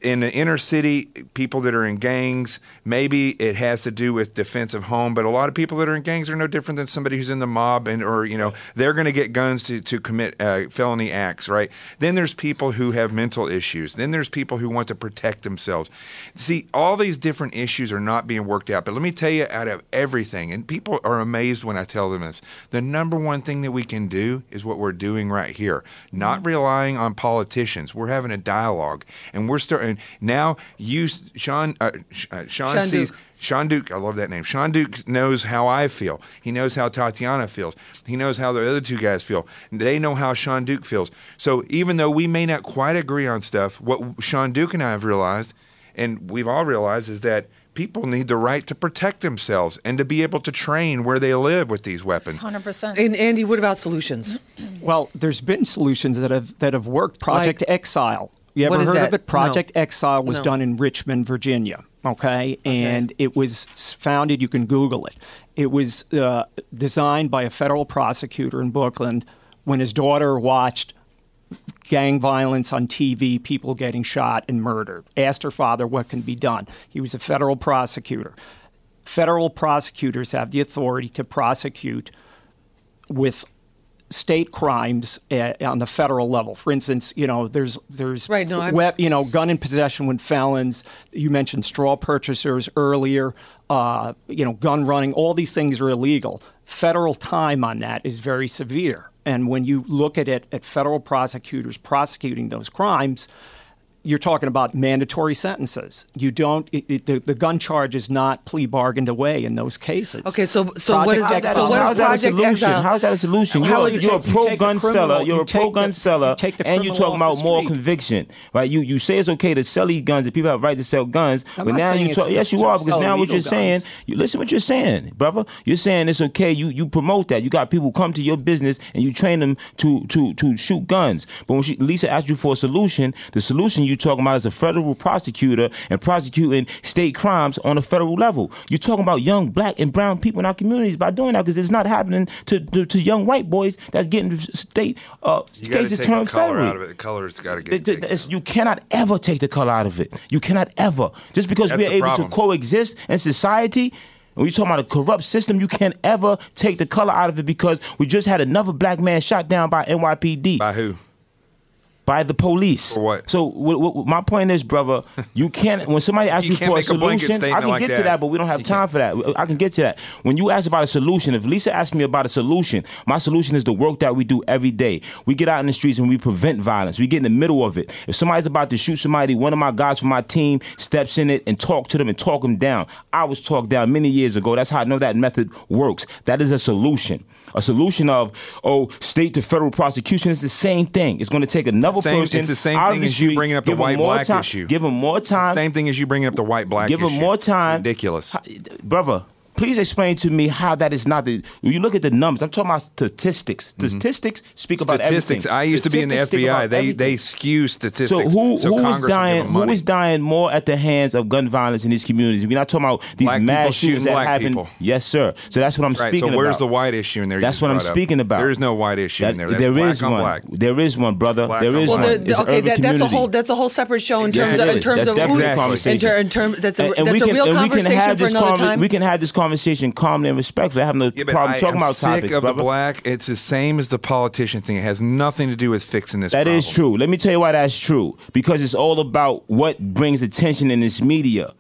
In the inner city, people that are in gangs, maybe it has to do with defense of home, but a lot of people that are in gangs are no different than somebody who's in the mob, and or you know they're going to get guns to to commit uh, felony acts, right? Then there's people who have mental issues. Then there's people who want to protect themselves. See, all these different issues are not being worked out. But let me tell you, out of everything, and people are amazed when I tell them this, the number one thing that we can do is what we're doing right here, not relying on politicians. We're having a dialogue, and we're starting now. You, Sean, uh, Sh- uh, Sean Sean sees. Duke. Shanduke, I love that name. Shanduke knows how I feel. He knows how Tatiana feels. He knows how the other two guys feel. They know how Shanduke feels. So even though we may not quite agree on stuff, what Shanduke and I have realized, and we've all realized, is that people need the right to protect themselves and to be able to train where they live with these weapons. 100%. and Andy, what about solutions? Well, there's been solutions that have that have worked. Project Like- Exile. You ever heard that? of it? Project Exile was No. done in Richmond, Virginia. Okay, and it was founded. You can Google it. It was uh, designed by a federal prosecutor in Brooklyn when his daughter watched gang violence on TV, people getting shot and murdered. Asked her father what can be done. He was a federal prosecutor. Federal prosecutors have the authority to prosecute with state crimes uh, on the federal level. For instance, you know, there's there's Right, no, I'm- you know, gun in possession with felons. You mentioned straw purchasers earlier. Uh, you know, gun running. All these things are illegal. Federal time on that is very severe. And when you look at it at federal prosecutors prosecuting those crimes, you're talking about mandatory sentences. You don't. It, it, the, the gun charge is not plea bargained away in those cases. Okay, so so what is that? So Exile. what How's is that a solution? Exile? How's that a solution? You're, is it- you're a pro the gun criminal- seller. You're a pro take gun the- seller, you and you're talking about the moral conviction, right? You you say it's okay to sell these guns. That people have a right to sell guns, I'm but now you it's- talk. Yes, you are because now what you're saying. guns. You listen what you're saying, brother. You're saying it's okay. You you promote that. You got people come to your business and you train them to to to shoot guns. But when she, Lisa asked you for a solution, the solution you talking about is a federal prosecutor and prosecuting state crimes on a federal level. You're talking about young black and brown people in our communities by doing that because it's not happening to, to to young white boys that's getting state uh, You cases turned color federal. out of it. The color's got to get. Th- th- taken you cannot ever take the color out of it. You cannot ever. Just because That's we're able problem. to coexist in society, when you're talking about a corrupt system, you can't ever take the color out of it because we just had another black man shot down by NYPD By who? By the police. For what? So w- w- my point is, brother, you can't. When somebody asks You you, for a make a blanket solution, I can like get to that. that, but we don't have You time for that. I can get to that. When you ask about a solution, if Lisa asks me about a solution, my solution is the work that we do every day. We get out in the streets and we prevent violence. We get in the middle of it. If somebody's about to shoot somebody, one of my guys from my team steps in it and talk to them and talk them down. I was talked down many years ago. That's how I know that method works. That is a solution. A solution of oh, state to federal prosecution is the same thing. It's going to take another Same- person. it's the same thing the as you bringing up the white black time- issue. Give them more time. Same thing as you bringing up the white black. Issue. Give them issue. more It's time. ridiculous. brother. Please explain to me how that is not the. When you look at the numbers, I'm talking about statistics. Statistics speak about Mm-hmm. Statistics. everything. I used to be in the FBI. They everything. they skew statistics. So who so who is Congress will dying? them Who money. dying more at the hands of gun violence in these communities? We're not talking about these Black mass shootings that happen. people. Yes, sir. So that's what I'm Right. speaking So where's about. the white issue in there? That's what I'm brought up? speaking about. There is no white issue in there. That's there black is on one. black. There is one, brother. Black there on is black. Well, one. there, It's okay, that, that's a whole that's a whole separate show in terms it of in terms of who's in, ter- terms that's a And- and that's we a can- real and we can conversation have for this another time. We can have this conversation calmly and respectfully. I have no Yeah, problem I, talking about sick topics, of brother. the black. It's the same as the politician thing. It has nothing to do with fixing this. That problem. is true. Let me tell you why that's true. Because it's all about what brings attention in this media.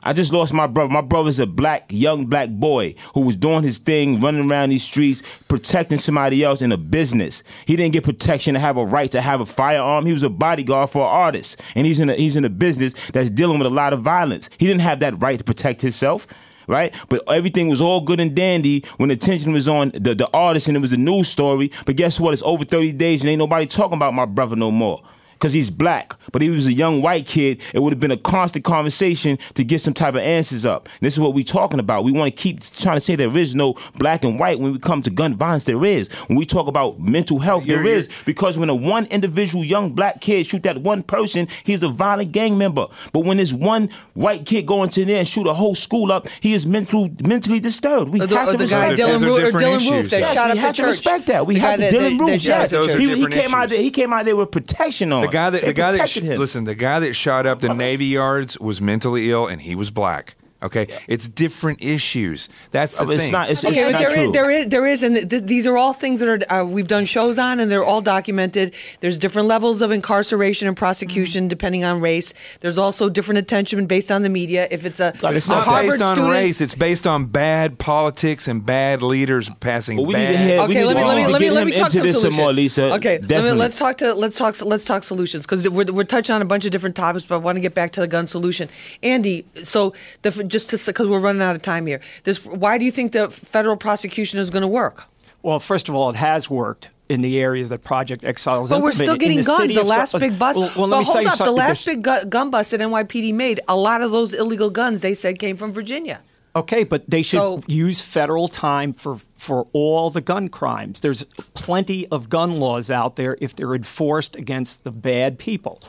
I just lost my brother. My brother's a black, young black boy who was doing his thing, running around these streets, protecting somebody else in a business. He didn't get protection to have a right to have a firearm. He was a bodyguard for an artist, and he's in a, he's in a business that's dealing with a lot of violence. He didn't have that right to protect himself. Right, but everything was all good and dandy when attention was on the, the artist and it was a news story. But guess what? It's over 30 days and ain't nobody talking about my brother no more because he's black. But if he was a young white kid, it would have been a constant conversation to get some type of answers up. And this is what we're talking about. We want to keep trying to say there is no black and white when we come to gun violence. There is. When we talk about mental health, there You're- is. Because when a one individual young black kid shoot that one person, he's a violent gang member. But when this one white kid go into there and shoot a whole school up, he is mental, mentally disturbed. We Or the, have or to the guy respect Those Dylann, Roof, or different Dylann issues, Roof that. Yes, shot we up the have to church. respect that. We The have to Dylann that- that Roof. Yes, the Those are church. he, he different came out there. He came out there with protection on. The guy that They the guy that sh- him. listen, the guy that shot up the Navy yards was mentally ill and he was black. Okay, it's different issues. That's the Oh, it's thing. not. It's, it's Okay, but not there true. is, there is, there is, and th- these are all things that are uh, we've done shows on, and they're all documented. There's different levels of incarceration and prosecution depending on race. There's also different attention based on the media. If it's a, God, it's It's not Harvard based on student, race. It's based on bad politics and bad leaders passing Well, we bad. need to hear- we Okay, need let me to- let me let me to let get me him talk into some this some solutions. more, Lisa. Okay, let me, let's talk to let's talk let's talk solutions because we're we're touching on a bunch of different topics, but I want to get back to the gun solution. Andy, so the just to because we're running out of time here. This why do you think the federal prosecution is going to work? Well, first of all, it has worked in the areas that Project Exile is But we're still getting the guns. The last Salt- big bust. Well, well, let but me hold up, the last big gu- gun bust that NYPD made, a lot of those illegal guns they said came from Virginia. Okay, but they should So- use federal time for for all the gun crimes. There's plenty of gun laws out there if they're enforced against the bad people.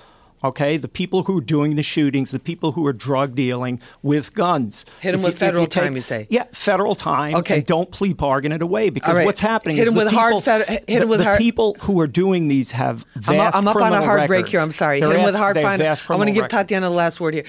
Okay, the people who are doing the shootings, the people who are drug dealing with guns. Hit 'em If with you- federal you take- time, you say? Yeah, federal time. Okay. and don't plea bargain it away because All right. what's happening Hit is 'em the with hard people, fed- hit 'em the, with the hard- people who are doing these have I'm, vast I'm up on a criminal hard break here. I'm sorry. They're Hit him with hard they have final. vast I want to give records. Tatiana the last word here.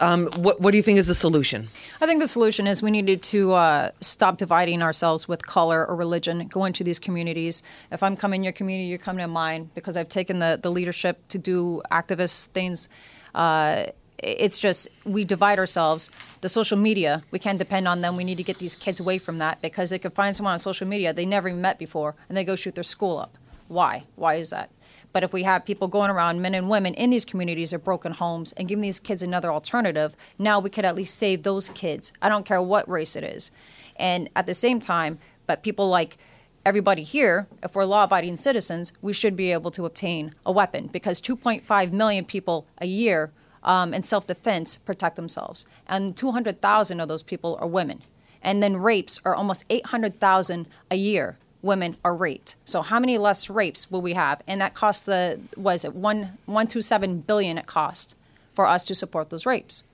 Um, what, what do you think is the solution? I think the solution is we needed to uh, stop dividing ourselves with color or religion. Go into these communities. If I'm coming in your community, you're coming in mine because I've taken the, the leadership to do things. Uh, it's just we divide ourselves. The social media, we can't depend on them. We need to get these kids away from that because they could find someone on social media they never met before and they go shoot their school up. Why? Why is that? But if we have people going around, men and women in these communities of broken homes, and giving these kids another alternative, now we could at least save those kids. I don't care what race it is. And at the same time, but people like everybody here, if we're law abiding citizens, we should be able to obtain a weapon because 2.5 million people a year um, in self defense protect themselves. And 200,000 of those people are women. And then rapes are almost 800,000 a year. Women are raped. So how many less rapes will we have? And that costs the was it one one two seven billion it cost for us to support those rapes.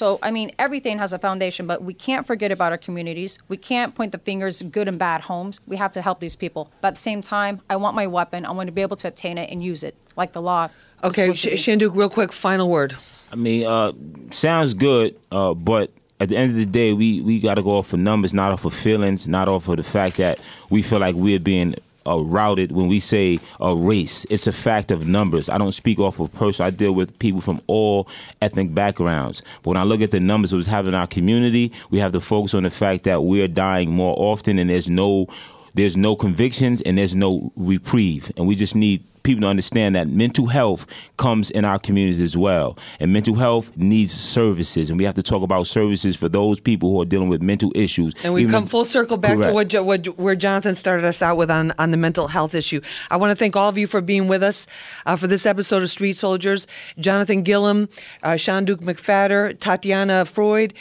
So, I mean, everything has a foundation, but we can't forget about our communities. We can't point the fingers, good and bad homes. We have to help these people. But at the same time, I want my weapon. I want to be able to obtain it and use it, like the law. Okay, supposed Sh- Shanduke, real quick, final word. I mean, uh, sounds good, uh, but at the end of the day, we, we got to go off of numbers, not off of feelings, not off of the fact that we feel like we're being uh, routed when we say a race. It's a fact of numbers. I don't speak off of person. I deal with people from all ethnic backgrounds. But when I look at the numbers that was happening in our community, we have to focus on the fact that we're dying more often, and there's no there's no convictions and there's no reprieve. And we just need people to understand that mental health comes in our communities as well. And mental health needs services. And we have to talk about services for those people who are dealing with mental issues. And we've Even- come full circle back to what, what where Jonathan started us out with on, on the mental health issue. I want to thank all of you for being with us uh, for this episode of Street Soldiers. Jonathan Gilliam, uh, Duke McPhatter, Tatiana Freud.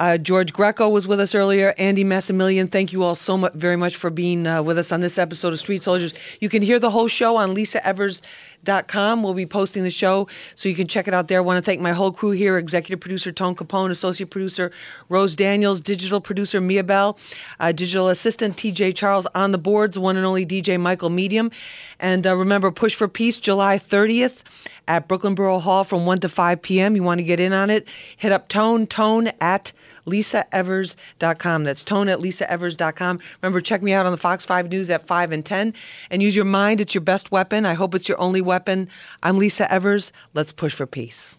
Uh, George Greco was with us earlier. Andy Massimilian, thank you all so much, very much for being uh, with us on this episode of Street Soldiers. You can hear the whole show on lisaevers.com. We'll be posting the show, so you can check it out there. I want to thank my whole crew here executive producer Tone Capone, associate producer Rose Daniels, digital producer Mia Bell, uh, digital assistant TJ Charles on the boards, one and only DJ Michael Medium. And uh, remember, Push for Peace, July 30th at Brooklyn Borough Hall from 1 to 5 p.m. You want to get in on it? Hit up Tone, Tone at lisaevers.com. That's Tone at lisaevers.com. Remember, check me out on the Fox 5 News at 5 and 10. And use your mind. It's your best weapon. I hope it's your only weapon. I'm Lisa Evers. Let's push for peace.